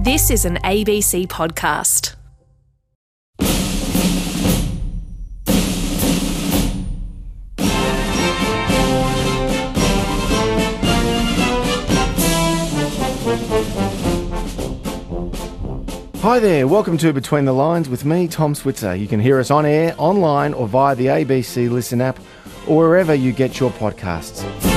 This is an ABC podcast. Hi there, welcome to Between the Lines with me, Tom Switzer. You can hear us on air, online, or via the ABC Listen app, or wherever you get your podcasts.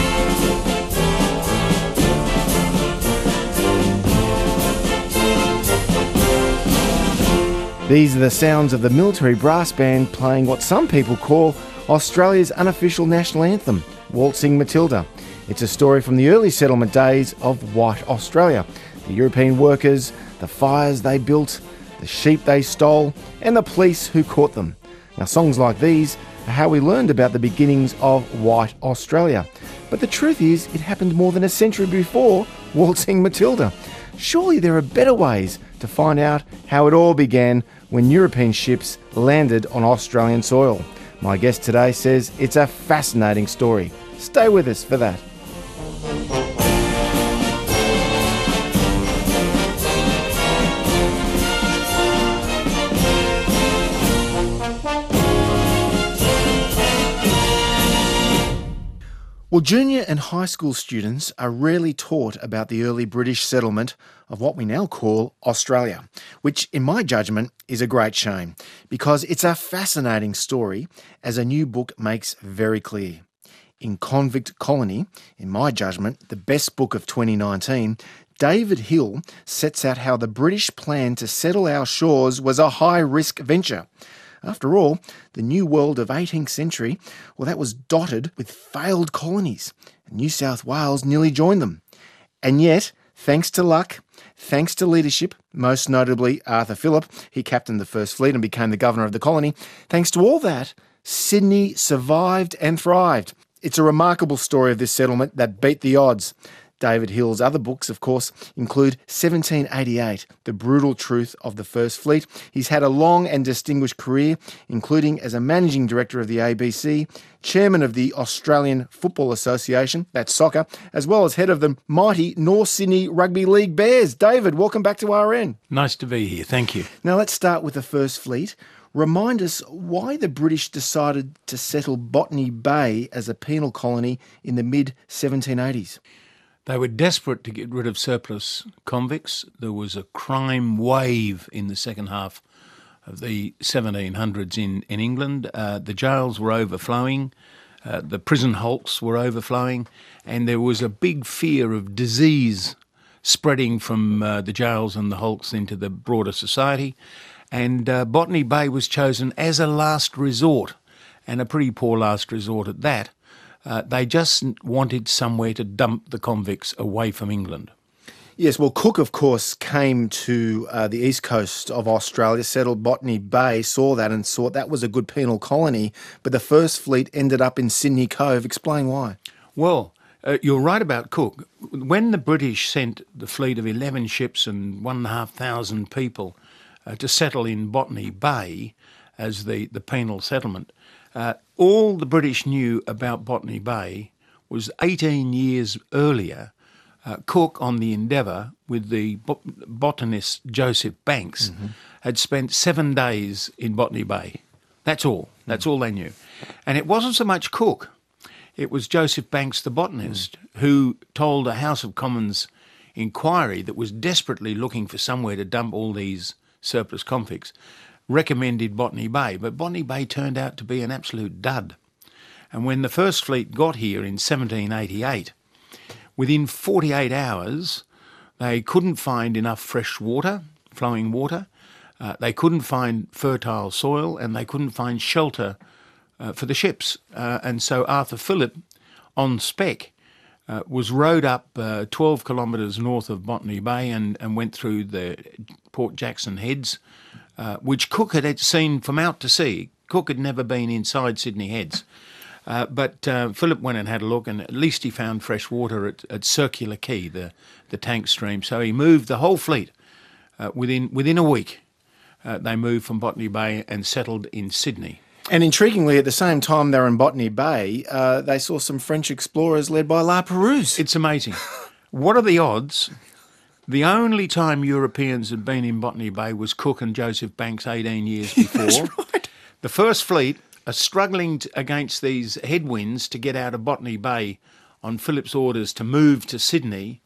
These are the sounds of the military brass band playing what some people call Australia's unofficial national anthem, Waltzing Matilda. It's a story from the early settlement days of white Australia. The European workers, the fires they built, the sheep they stole, and the police who caught them. Now, songs like these are how we learned about the beginnings of white Australia. But the truth is, it happened more than a century before Waltzing Matilda. Surely there are better ways to find out how it all began when European ships landed on Australian soil. My guest today says it's a fascinating story. Stay with us for that. Well, junior and high school students are rarely taught about the early British settlement of what we now call Australia, which, in my judgment, is a great shame because it's a fascinating story, as a new book makes very clear. In Convict Colony, in my judgment, the best book of 2019, David Hill sets out how the British plan to settle our shores was a high risk venture. After all, the New World of 18th century, well, that was dotted with failed colonies. New South Wales nearly joined them. And yet, thanks to luck, thanks to leadership, most notably Arthur Phillip, he captained the First Fleet and became the governor of the colony, thanks to all that, Sydney survived and thrived. It's a remarkable story of this settlement that beat the odds. David Hill's other books, of course, include 1788, The Brutal Truth of the First Fleet. He's had a long and distinguished career, including as a managing director of the ABC, chairman of the Australian Football Association, that's soccer, as well as head of the mighty North Sydney Rugby League Bears. David, welcome back to RN. Nice to be here. Thank you. Now let's start with the First Fleet. Remind us why the British decided to settle Botany Bay as a penal colony in the mid 1780s. They were desperate to get rid of surplus convicts. There was a crime wave in the second half of the 1700s in, in England. Uh, the jails were overflowing, uh, the prison hulks were overflowing, and there was a big fear of disease spreading from uh, the jails and the hulks into the broader society. And uh, Botany Bay was chosen as a last resort, and a pretty poor last resort at that. Uh, they just wanted somewhere to dump the convicts away from England. Yes, well, Cook, of course, came to uh, the east coast of Australia, settled Botany Bay, saw that and thought that was a good penal colony, but the first fleet ended up in Sydney Cove. Explain why. Well, uh, you're right about Cook. When the British sent the fleet of 11 ships and 1,500 people uh, to settle in Botany Bay as the, the penal settlement, uh, all the British knew about Botany Bay was 18 years earlier. Uh, Cook on the Endeavour with the bot- botanist Joseph Banks mm-hmm. had spent seven days in Botany Bay. That's all. That's mm. all they knew. And it wasn't so much Cook, it was Joseph Banks, the botanist, mm. who told a House of Commons inquiry that was desperately looking for somewhere to dump all these surplus convicts recommended Botany Bay, but Botany Bay turned out to be an absolute dud. And when the first fleet got here in 1788, within 48 hours, they couldn't find enough fresh water, flowing water. Uh, they couldn't find fertile soil, and they couldn't find shelter uh, for the ships. Uh, and so Arthur Phillip, on spec, uh, was rowed up uh, 12 kilometres north of Botany Bay and, and went through the Port Jackson Heads uh, which Cook had seen from out to sea. Cook had never been inside Sydney Heads. Uh, but uh, Phillip went and had a look, and at least he found fresh water at, at Circular Quay, the, the tank stream. So he moved the whole fleet uh, within within a week. Uh, they moved from Botany Bay and settled in Sydney. And intriguingly, at the same time they were in Botany Bay, uh, they saw some French explorers led by La Perouse. It's amazing. what are the odds The only time Europeans had been in Botany Bay was Cook and Joseph Banks 18 years before. The First Fleet are struggling to, against these headwinds to get out of Botany Bay on Philip's orders to move to Sydney.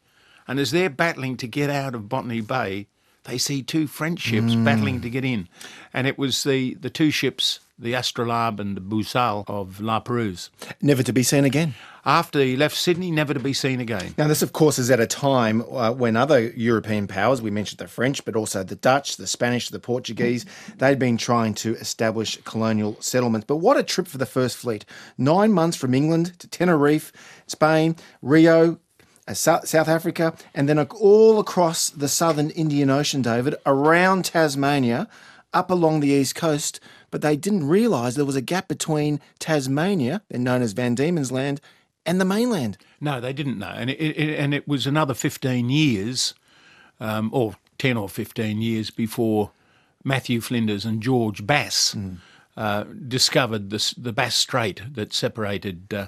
And as they're battling to get out of Botany Bay, they see two French ships hmm. battling to get in. And it was the, the two ships, the Astrolabe and the Boussole of La Perouse. Never to be seen again. After he left Sydney, never to be seen again. Now, this, of course, is at a time uh, when other European powers, we mentioned the French, but also the Dutch, the Spanish, the Portuguese, they'd been trying to establish colonial settlements. But what a trip for the First Fleet. Nine months from England to Tenerife, Spain, Rio, uh, South, South Africa, and then all across the southern Indian Ocean, David, around Tasmania, up along the east coast. But they didn't realise there was a gap between Tasmania, then known as Van Diemen's Land, and the mainland. No, they didn't know, and it, it, and it was another fifteen years, um, or ten or fifteen years before Matthew Flinders and George Bass uh, discovered this, the Bass Strait that separated uh,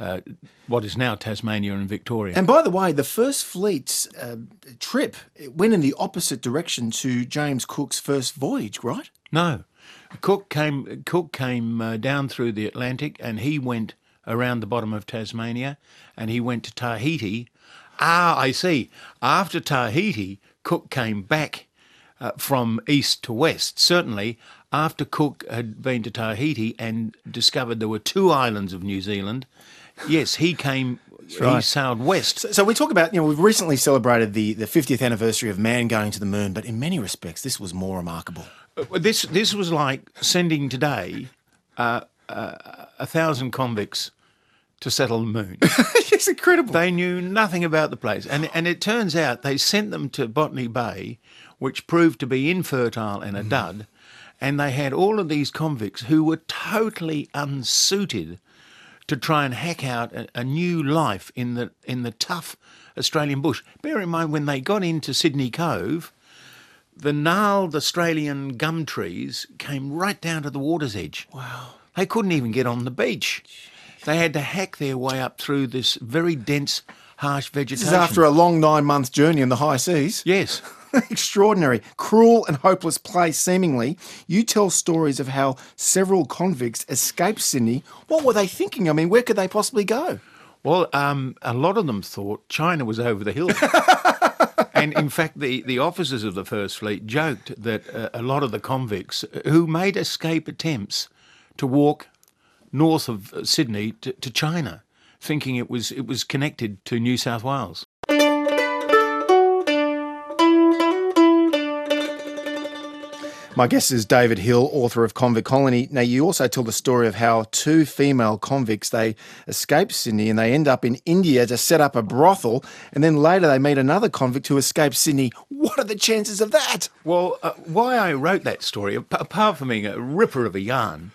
uh, what is now Tasmania and Victoria. And by the way, the first fleet's uh, trip it went in the opposite direction to James Cook's first voyage, right? no, Cook came. Cook came uh, down through the Atlantic, and he went around the bottom of Tasmania, and he went to Tahiti. Ah, I see. After Tahiti, Cook came back uh, from east to west. Certainly, after Cook had been to Tahiti and discovered there were two islands of New Zealand, yes, he came. He right. sailed west. So, so we talk about, you know, we've recently celebrated the, the 50th anniversary of man going to the moon, but in many respects, this was more remarkable. Uh, This this was like sending today uh, uh, a thousand convicts to settle the moon. it's incredible. they knew nothing about the place, and and it turns out they sent them to Botany Bay, which proved to be infertile and a dud, and they had all of these convicts who were totally unsuited to try and hack out a, a new life in the in the tough Australian bush. Bear in mind when they got into Sydney Cove, the gnarled Australian gum trees came right down to the water's edge. Wow. They couldn't even get on the beach. They had to hack their way up through this very dense, harsh vegetation. This is after a long nine month journey in the high seas. Yes. Extraordinary, cruel, and hopeless place, seemingly. You tell stories of how several convicts escaped Sydney. What were they thinking? I mean, where could they possibly go? Well, um, a lot of them thought China was over the hill. and in fact, the, the officers of the First Fleet joked that uh, a lot of the convicts who made escape attempts to walk north of uh, Sydney to, to China, thinking it was it was connected to New South Wales. My guest is David Hill, author of Convict Colony. Now, you also tell the story of how two female convicts they escape Sydney and they end up in India to set up a brothel, and then later they meet another convict who escapes Sydney. What are the chances of that? Well, uh, why I wrote that story, apart from being a ripper of a yarn,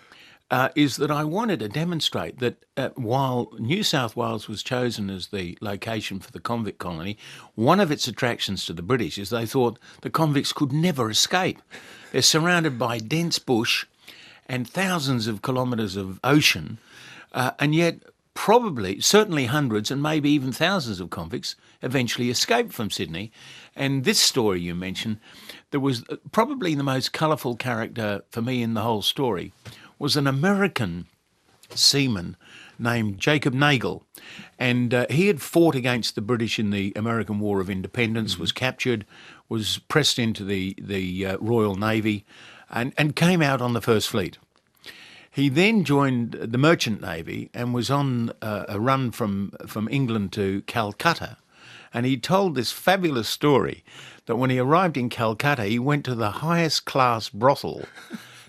uh, is that I wanted to demonstrate that uh, while New South Wales was chosen as the location for the convict colony, one of its attractions to the British is they thought the convicts could never escape. They're surrounded by dense bush and thousands of kilometres of ocean, uh, and yet probably, certainly hundreds and maybe even thousands of convicts eventually escaped from Sydney. And this story you mentioned, there was uh, probably the most colourful character for me in the whole story, was an American seaman named Jacob Nagle. And uh, he had fought against the British in the American War of Independence, was captured, was pressed into the, the uh, Royal Navy, and, and came out on the First Fleet. He then joined the Merchant Navy and was on uh, a run from, from England to Calcutta. And he told this fabulous story that when he arrived in Calcutta, he went to the highest class brothel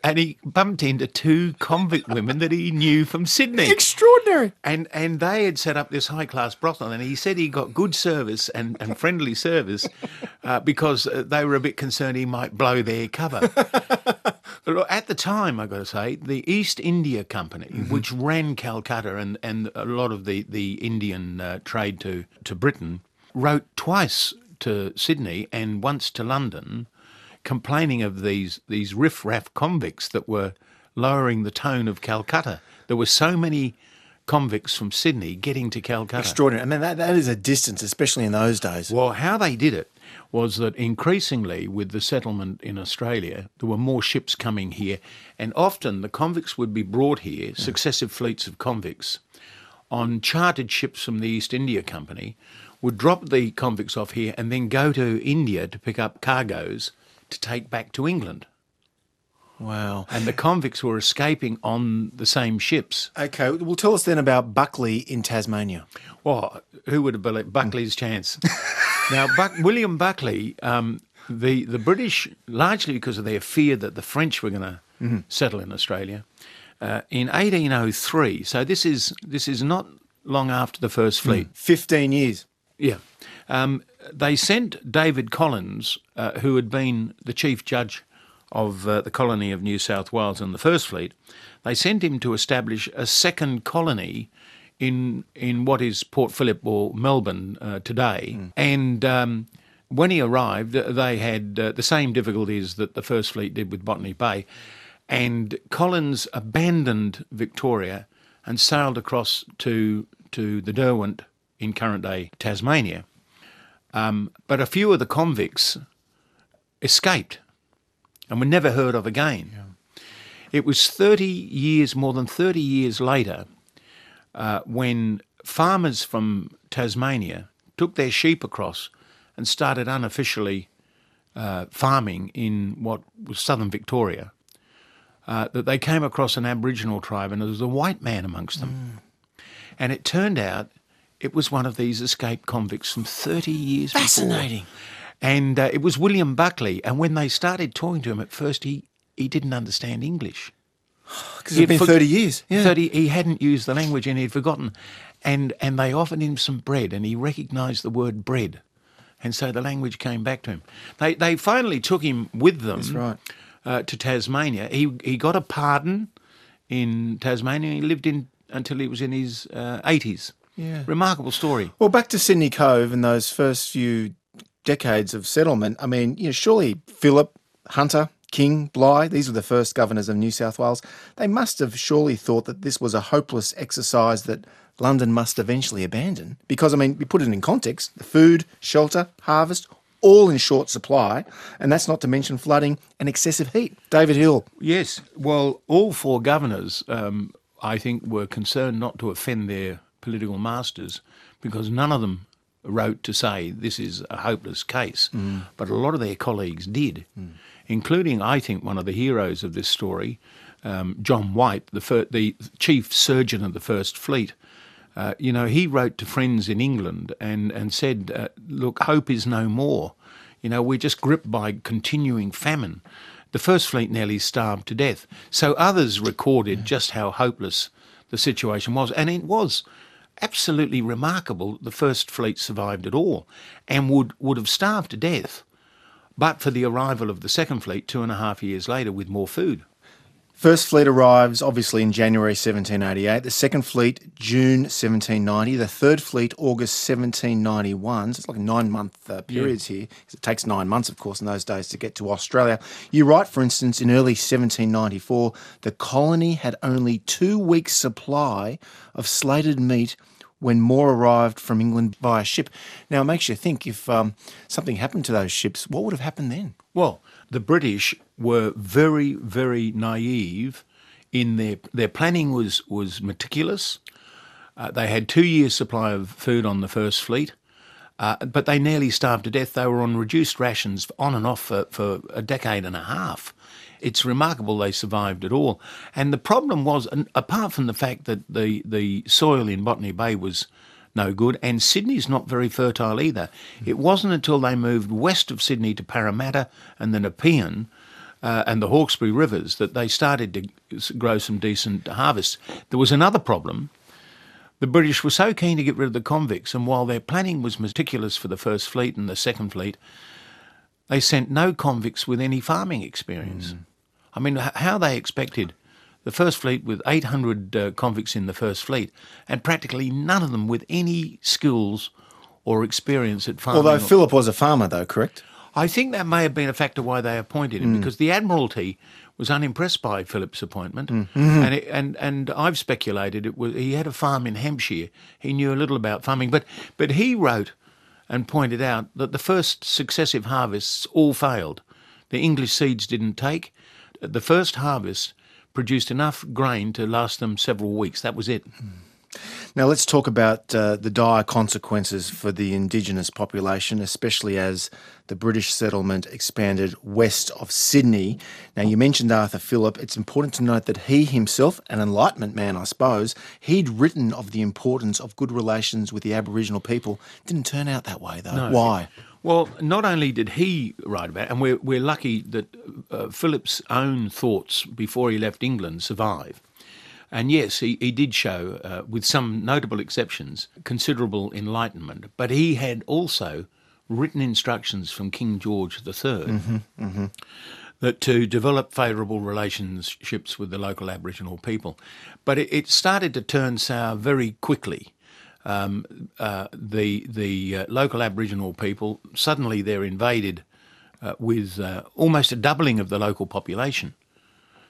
and he bumped into two convict women that he knew from Sydney. Extraordinary. And and they had set up this high class brothel, and he said he got good service and, and friendly service uh, because uh, they were a bit concerned he might blow their cover. At the time, I've got to say, the East India Company, which ran Calcutta and, and a lot of the the Indian uh, trade to to Britain, wrote twice to Sydney and once to London, complaining of these these riff-raff convicts that were lowering the tone of Calcutta. There were so many convicts from Sydney getting to Calcutta. Extraordinary. I mean, that, that is a distance, especially in those days. Well, how they did it was that increasingly with the settlement in Australia, there were more ships coming here, and often the convicts would be brought here, successive fleets of convicts, on chartered ships from the East India Company, would drop the convicts off here and then go to India to pick up cargoes to take back to England. Wow. And the convicts were escaping on the same ships. Okay, well, tell us then about Buckley in Tasmania. Well, who would have believed Buckley's chance? now, Buck, William Buckley, um, the the British, largely because of their fear that the French were going to settle in Australia, uh, in 1803. So this is this is not long after the first fleet. 15 years. Yeah. Um, they sent David Collins, uh, who had been the chief judge of uh, the colony of New South Wales in the First Fleet, they sent him to establish a second colony in in what is Port Phillip or Melbourne uh, today. And um, when he arrived, they had uh, the same difficulties that the First Fleet did with Botany Bay. And Collins abandoned Victoria and sailed across to to the Derwent in current day Tasmania. Um, but a few of the convicts escaped and were never heard of again. It was 30 years, more than 30 years later, uh, when farmers from Tasmania took their sheep across and started unofficially uh, farming in what was southern Victoria, uh, that they came across an Aboriginal tribe and there was a white man amongst them. And it turned out it was one of these escaped convicts from 30 years before. Fascinating. And uh, it was William Buckley. And when they started talking to him at first, he, he didn't understand English. Because it had been He'd 30 years. Yeah. 30, he hadn't used the language and he'd forgotten. And, and they offered him some bread and he recognised the word bread. And so the language came back to him. They, they finally took him with them right. uh, to Tasmania. He, he got a pardon in Tasmania. He lived in until he was in his uh, 80s. Yeah. Remarkable story. Well, back to Sydney Cove and those first few decades of settlement. I mean, you know, surely Philip, Hunter, King, Bligh, these were the first governors of New South Wales. They must have surely thought that this was a hopeless exercise that London must eventually abandon. Because, I mean, we put it in context the food, shelter, harvest, all in short supply. And that's not to mention flooding and excessive heat. David Hill. Yes. Well, all four governors, um, I think, were concerned not to offend their political masters because none of them wrote to say this is a hopeless case. But a lot of their colleagues did, including, I think, one of the heroes of this story, um, John White, the, fir- the chief surgeon of the First Fleet. Uh, you know, he wrote to friends in England and, and said, uh, look, hope is no more. You know, we're just gripped by continuing famine. The First Fleet nearly starved to death. So others recorded just how hopeless the situation was. And it was absolutely remarkable the First Fleet survived at all and would, would have starved to death but for the arrival of the Second Fleet two and a half years later with more food. First Fleet arrives obviously in January 1788. The Second Fleet, June 1790. The Third Fleet, August 1791. So it's like nine month uh, periods here. 'cause It takes nine months, of course, in those days to get to Australia. You write, for instance, in early 1794, the colony had only two weeks' supply of slated meat when more arrived from England via ship. Now, it makes you think if um, something happened to those ships, what would have happened then? Well, the British were very, very naive in their their planning was was meticulous. Uh, they had two years' supply of food on the First Fleet, uh, but they nearly starved to death. They were on reduced rations on and off for, for a decade and a half. It's remarkable they survived at all. And the problem was, apart from the fact that the, the soil in Botany Bay was no good, and Sydney's not very fertile either. It wasn't until they moved west of Sydney to Parramatta and the Nepean uh, and the Hawkesbury rivers that they started to grow some decent harvests. There was another problem. The British were so keen to get rid of the convicts, and while their planning was meticulous for the First Fleet and the Second Fleet, they sent no convicts with any farming experience. I mean, how they expected the First Fleet with 800 uh, convicts in the First Fleet, and practically none of them with any skills or experience at farming. Although Philip was a farmer, though, correct? I think that may have been a factor why they appointed him, hmm. because the Admiralty was unimpressed by Philip's appointment, hmm. and, mm-hmm. it, and and I've speculated it was he had a farm in Hampshire. He knew a little about farming, but but he wrote and pointed out that the first successive harvests all failed. The English seeds didn't take. The first harvest produced enough grain to last them several weeks. That was it. Now, let's talk about uh, the dire consequences for the Indigenous population, especially as the British settlement expanded west of Sydney. Now, you mentioned Arthur Phillip. It's important to note that he himself, an Enlightenment man, I suppose, he'd written of the importance of good relations with the Aboriginal people. Didn't turn out that way, though. No. Why? Well, not only did he write about it, and we're, we're lucky that uh, Phillip's own thoughts before he left England survive. And yes, he, he did show, uh, with some notable exceptions, considerable enlightenment. But he had also written instructions from King George III that to develop favourable relationships with the local Aboriginal people. But it, it started to turn sour very quickly. Um, uh, the the uh, local Aboriginal people suddenly they're invaded uh, with uh, almost a doubling of the local population.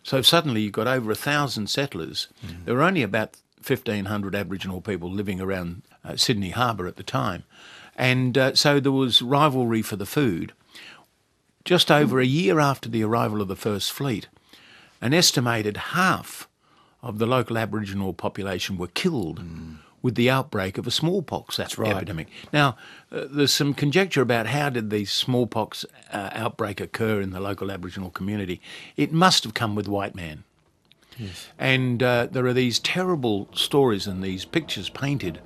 So suddenly you've got over a thousand settlers. There were only about 1,500 Aboriginal people living around uh, Sydney Harbour at the time. And uh, so there was rivalry for the food. Just over a year after the arrival of the first fleet, an estimated half of the local Aboriginal population were killed with the outbreak of a smallpox right. epidemic. Now, uh, there's some conjecture about how did the smallpox uh, outbreak occur in the local Aboriginal community. It must have come with white man. Yes. And uh, there are these terrible stories and these pictures painted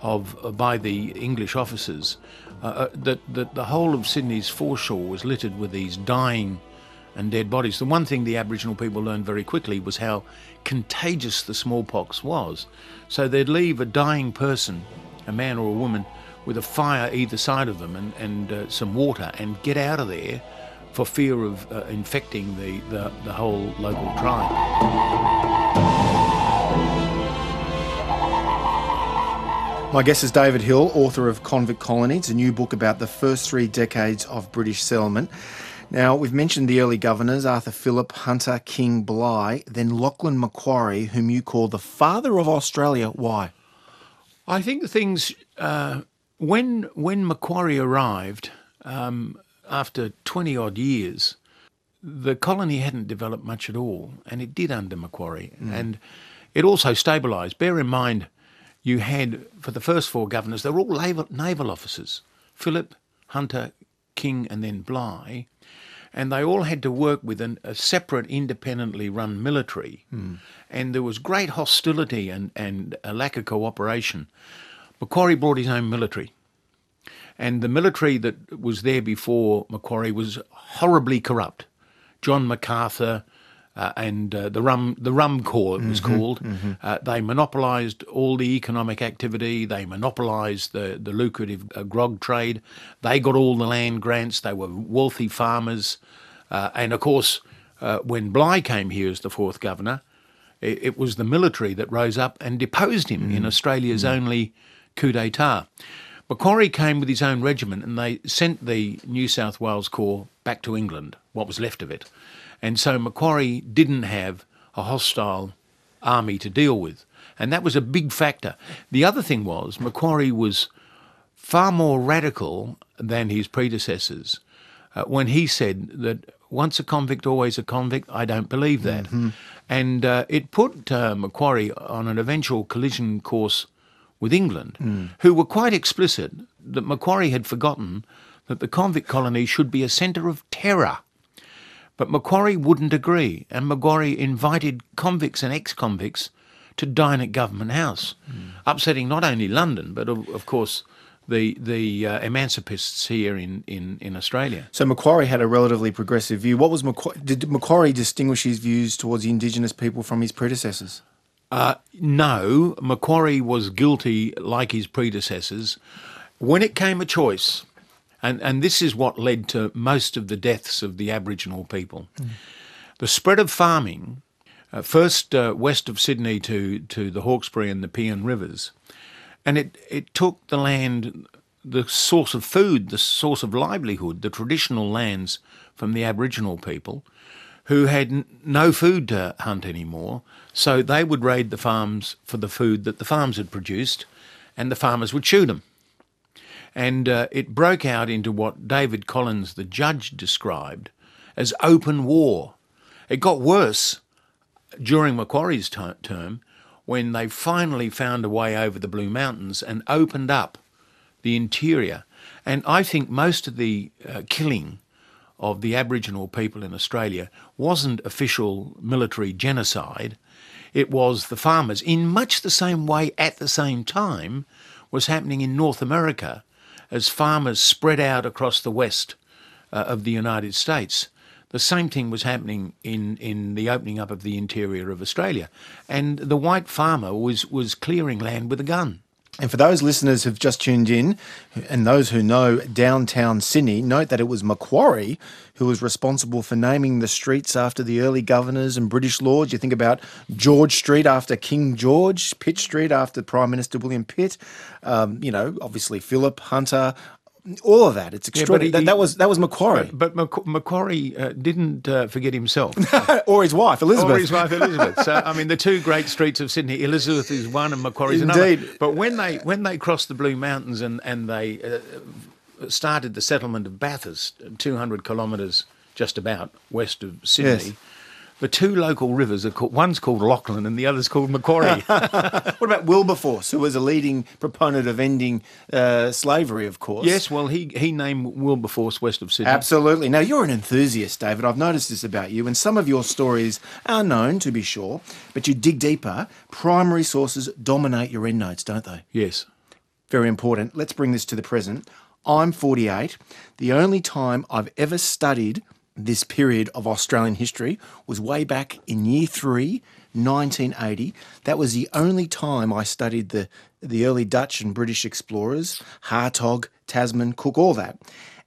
of uh, by the English officers uh, uh, that, that the whole of Sydney's foreshore was littered with these dying and dead bodies. The one thing the Aboriginal people learned very quickly was how contagious the smallpox was. So they'd leave a dying person, a man or a woman, with a fire either side of them and, and uh, some water and get out of there for fear of uh, infecting the, the, the whole local tribe. My guest is David Hill, author of Convict Colonies, a new book about the first three decades of British settlement. Now, we've mentioned the early governors Arthur Phillip, Hunter, King, Bligh, then Lachlan Macquarie, whom you call the father of Australia. Why? I think the things uh, when when Macquarie arrived um, after twenty odd years, the colony hadn't developed much at all, and it did under Macquarie, and it also stabilised. Bear in mind, you had for the first four governors, they were all naval, naval officers: Phillip, Hunter, King, and then Bligh. And they all had to work with an, a separate, independently run military. Hmm. And there was great hostility and, and a lack of cooperation. Macquarie brought his own military. And the military that was there before Macquarie was horribly corrupt. John MacArthur uh, and uh, the Rum the Rum Corps it was called. Uh, they monopolised all the economic activity. They monopolised the the lucrative uh, grog trade. They got all the land grants. They were wealthy farmers, uh, and of course, uh, when Bligh came here as the fourth governor, it, it was the military that rose up and deposed him in Australia's only coup d'état. Macquarie came with his own regiment and they sent the New South Wales Corps back to England, what was left of it. And so Macquarie didn't have a hostile army to deal with. And that was a big factor. The other thing was Macquarie was far more radical than his predecessors uh, when he said that once a convict, always a convict. I don't believe that. And uh, it put uh, Macquarie on an eventual collision course with England, who were quite explicit that Macquarie had forgotten that the convict colony should be a centre of terror. But Macquarie wouldn't agree, and Macquarie invited convicts and ex convicts to dine at Government House, upsetting not only London, but of, of course the, the uh, emancipists here in, in, in Australia. So Macquarie had a relatively progressive view. What was Macquarie? Did Macquarie distinguish his views towards the Indigenous people from his predecessors? Uh, no, Macquarie was guilty like his predecessors. When it came a choice, and, and this is what led to most of the deaths of the Aboriginal people, the spread of farming, uh, first uh, west of Sydney to, to the Hawkesbury and the Nepean rivers, and it, it took the land, the source of food, the source of livelihood, the traditional lands from the Aboriginal people, who had n- no food to hunt anymore. So they would raid the farms for the food that the farms had produced, and the farmers would shoot them. And uh, it broke out into what David Collins, the judge, described as open war. It got worse during Macquarie's t- term when they finally found a way over the Blue Mountains and opened up the interior. And I think most of the uh, killing of the Aboriginal people in Australia wasn't official military genocide. It was the farmers, in much the same way at the same time was happening in North America as farmers spread out across the west uh, of the United States. The same thing was happening in, in the opening up of the interior of Australia. And the white farmer was, was clearing land with a gun. And for those listeners who've just tuned in, and those who know downtown Sydney, note that it was Macquarie who was responsible for naming the streets after the early governors and British lords. You think about George Street after King George, Pitt Street after Prime Minister William Pitt, um, you know, obviously Philip, Hunter, all of that. It's extraordinary. Yeah, he, that, was that was Macquarie. But, but Macquarie uh, didn't uh, forget himself, or his wife Elizabeth, or his wife Elizabeth. so I mean, the two great streets of Sydney, Elizabeth is one, and Macquarie is Indeed. another. But when they when they crossed the Blue Mountains and and they uh, started the settlement of Bathurst, two hundred kilometres just about west of Sydney. Yes the two local rivers are called, one's called Lachlan and the other's called Macquarie. what about Wilberforce, who was a leading proponent of ending uh, slavery, of course? Yes, well, he, he named Wilberforce west of Sydney. Absolutely. Now, you're an enthusiast, David. I've noticed this about you, and some of your stories are known, to be sure, but you dig deeper. Primary sources dominate your endnotes, don't they? Yes. Very important. Let's bring this to the present. I'm 48. The only time I've ever studied this period of Australian history was way back in year three, 1980. That was the only time I studied the, the early Dutch and British explorers, Hartog, Tasman, Cook, all that.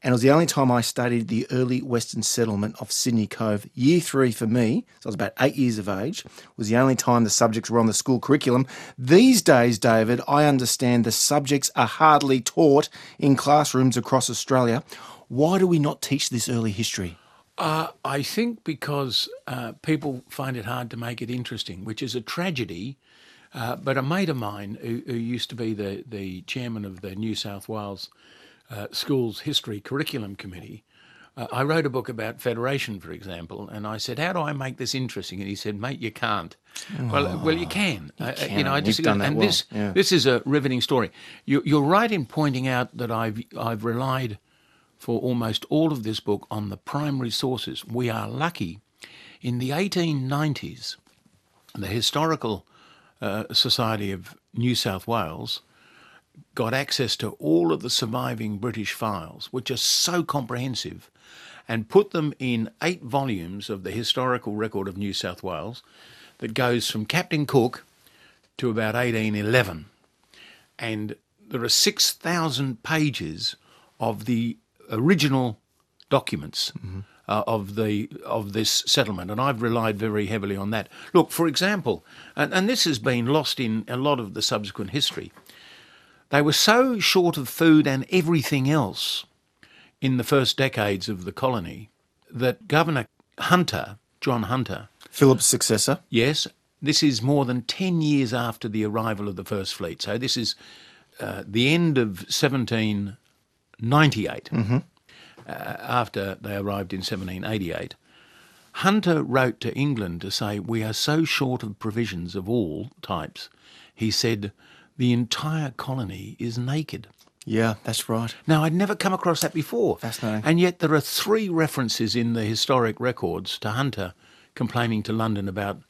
And it was the only time I studied the early Western settlement of Sydney Cove. Year three for me, so I was about eight years of age, was the only time the subjects were on the school curriculum. These days, David, I understand the subjects are hardly taught in classrooms across Australia. Why do we not teach this early history? Uh, I think because uh, people find it hard to make it interesting, which is a tragedy. Uh, but a mate of mine who, who, used to be the, the chairman of the New South Wales uh, Schools History Curriculum Committee, uh, I wrote a book about Federation, for example, and I said, "How do I make this interesting?" And he said, "Mate, you can't." Oh, well, well, you can. You, can. you know, I disagree. and well. this yeah. this is a riveting story. You, you're right in pointing out that I've I've relied for almost all of this book on the primary sources. We are lucky. In the 1890s, the Historical uh, Society of New South Wales got access to all of the surviving British files, which are so comprehensive, and put them in eight volumes of the Historical Record of New South Wales that goes from Captain Cook to about 1811. And there are 6,000 pages of the original documents mm-hmm. uh, of the of this settlement, and I've relied very heavily on that. Look, for example, and, and this has been lost in a lot of the subsequent history. They were so short of food and everything else in the first decades of the colony that Governor Hunter, John Hunter, Philip's successor, yes, this is more than 10 years after the arrival of the First Fleet. So this is uh, the end of 17 98, mm-hmm. uh, after they arrived in 1788, Hunter wrote to England to say, We are so short of provisions of all types. He said, The entire colony is naked. Yeah, that's right. Now, I'd never come across that before. Fascinating. And yet, there are three references in the historic records to Hunter complaining to London about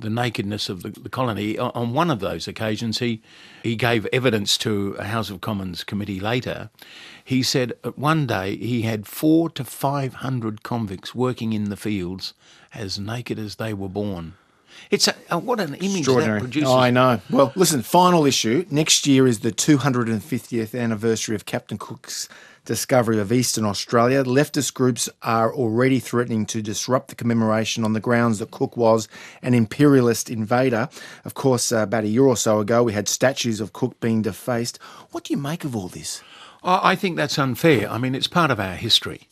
the nakedness of the, the, colony. On one of those occasions, he, he gave evidence to a House of Commons committee later. He said one day he had four to five hundred convicts working in the fields as naked as they were born. It's a, a, what an image that produces. Oh, I know. Well, listen, final issue. Next year is the 250th anniversary of Captain Cook's discovery of Eastern Australia. Leftist groups are already threatening to disrupt the commemoration on the grounds that Cook was an imperialist invader. Of course, uh, about a year or so ago, we had statues of Cook being defaced. What do you make of all this? I think that's unfair. I mean, it's part of our history,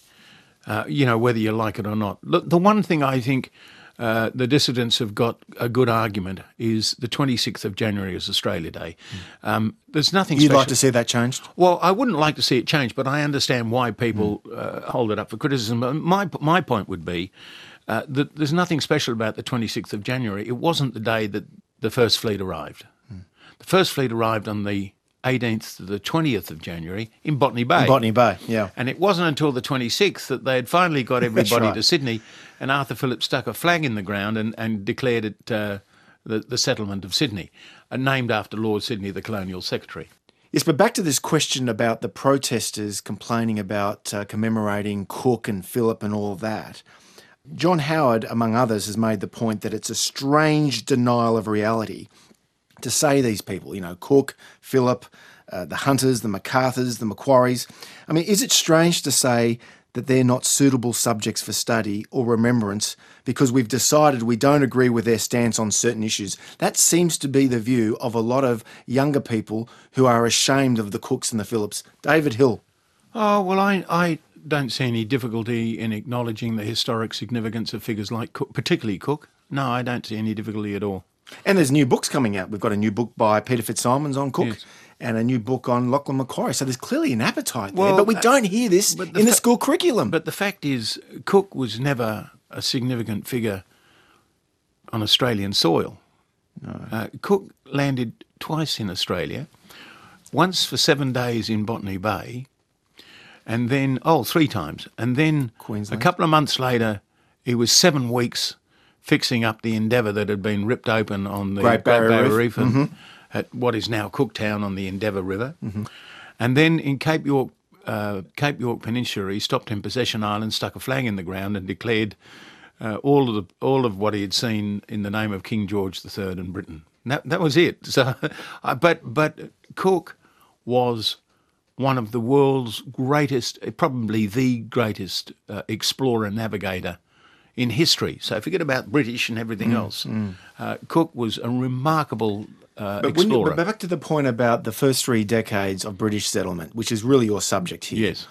uh, you know, whether you like it or not. Look, the one thing I think uh, the dissidents have got a good argument is the 26th of January is Australia Day. Um, there's nothing special You'd special. like to see that changed? Well, I wouldn't like to see it changed, but I understand why people uh, hold it up for criticism. My my point would be uh, that there's nothing special about the 26th of January. It wasn't the day that the first fleet arrived. The first fleet arrived on the 18th to the 20th of January in Botany Bay. Botany Bay, yeah. And it wasn't until the 26th that they had finally got everybody right. to Sydney, and Arthur Phillip stuck a flag in the ground and, and declared it uh, the, the settlement of Sydney, uh, named after Lord Sydney, the colonial secretary. Yes, but back to this question about the protesters complaining about uh, commemorating Cook and Phillip and all that. John Howard, among others, has made the point that it's a strange denial of reality to say these people, you know, Cook, Phillip, uh, the Hunters, the MacArthurs, the Macquaries. I mean, is it strange to say that they're not suitable subjects for study or remembrance because we've decided we don't agree with their stance on certain issues? That seems to be the view of a lot of younger people who are ashamed of the Cooks and the Phillips. David Hill. Oh, well, I, I don't see any difficulty in acknowledging the historic significance of figures like Cook, particularly Cook. No, I don't see any difficulty at all. And there's new books coming out. We've got a new book by Peter FitzSimons on Cook. Yes. And a new book on Lachlan Macquarie. So there's clearly an appetite there, but we uh, don't hear this but in the the fa- school curriculum. But the fact is, Cook was never a significant figure on Australian soil. Uh, Cook landed twice in Australia, once for seven days in Botany Bay, and then, oh, three times. And then Queensland. a couple of months later, he was seven weeks fixing up the Endeavour that had been ripped open on the Great Barrier Reef. Mm-hmm. at what is now Cooktown on the Endeavour River. And then in Cape York, uh, Cape York Peninsula, he stopped in Possession Island, stuck a flag in the ground, and declared uh, all of the all of what he had seen in the name of King George III and Britain. That that was it. So, uh, but but Cook was one of the world's greatest, probably the greatest uh, explorer navigator in history. So forget about British and everything else. Uh, Cook was a remarkable uh, But, when you, explorer. but back to the point about the first three decades of British settlement, which is really your subject here. yes.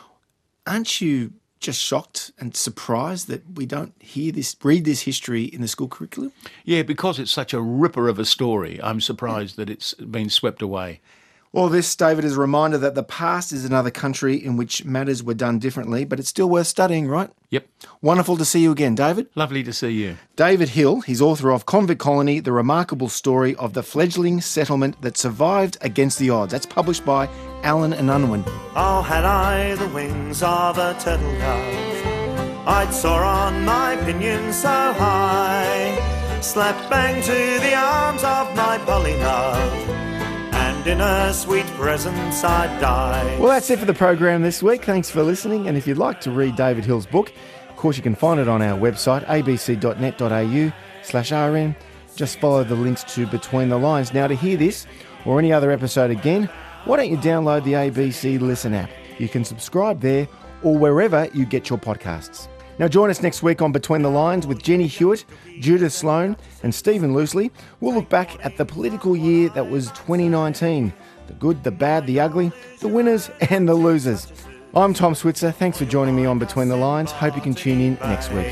Aren't you just shocked and surprised that we don't hear this, read this history in the school curriculum? Yeah, because it's such a ripper of a story, I'm surprised that it's been swept away. Well, this, David, is a reminder that the past is another country in which matters were done differently, but it's still worth studying, right? Yep. Wonderful to see you again, David. Lovely to see you. David Hill, he's author of Convict Colony, the remarkable story of the fledgling settlement that survived against the odds. That's published by Allen and Unwin. Oh, had I the wings of a turtle dove, I'd soar on my pinions so high, slap bang to the arms of my Polly love, and in her sweet presence I'd die. Well, that's it for the program this week. Thanks for listening. And if you'd like to read David Hill's book, of course, you can find it on our website, abc.net.au slash rn. Just follow the links to Between the Lines. Now, to hear this or any other episode again, why don't you download the ABC Listen app? You can subscribe there or wherever you get your podcasts. Now, join us next week on Between the Lines with Jenny Hewett, Judith Sloan, and Stephen Loosley. We'll look back at the political year that was 2019 the good, the bad, the ugly, the winners, and the losers. I'm Tom Switzer. Thanks for joining me on Between the Lines. Hope you can tune in next week.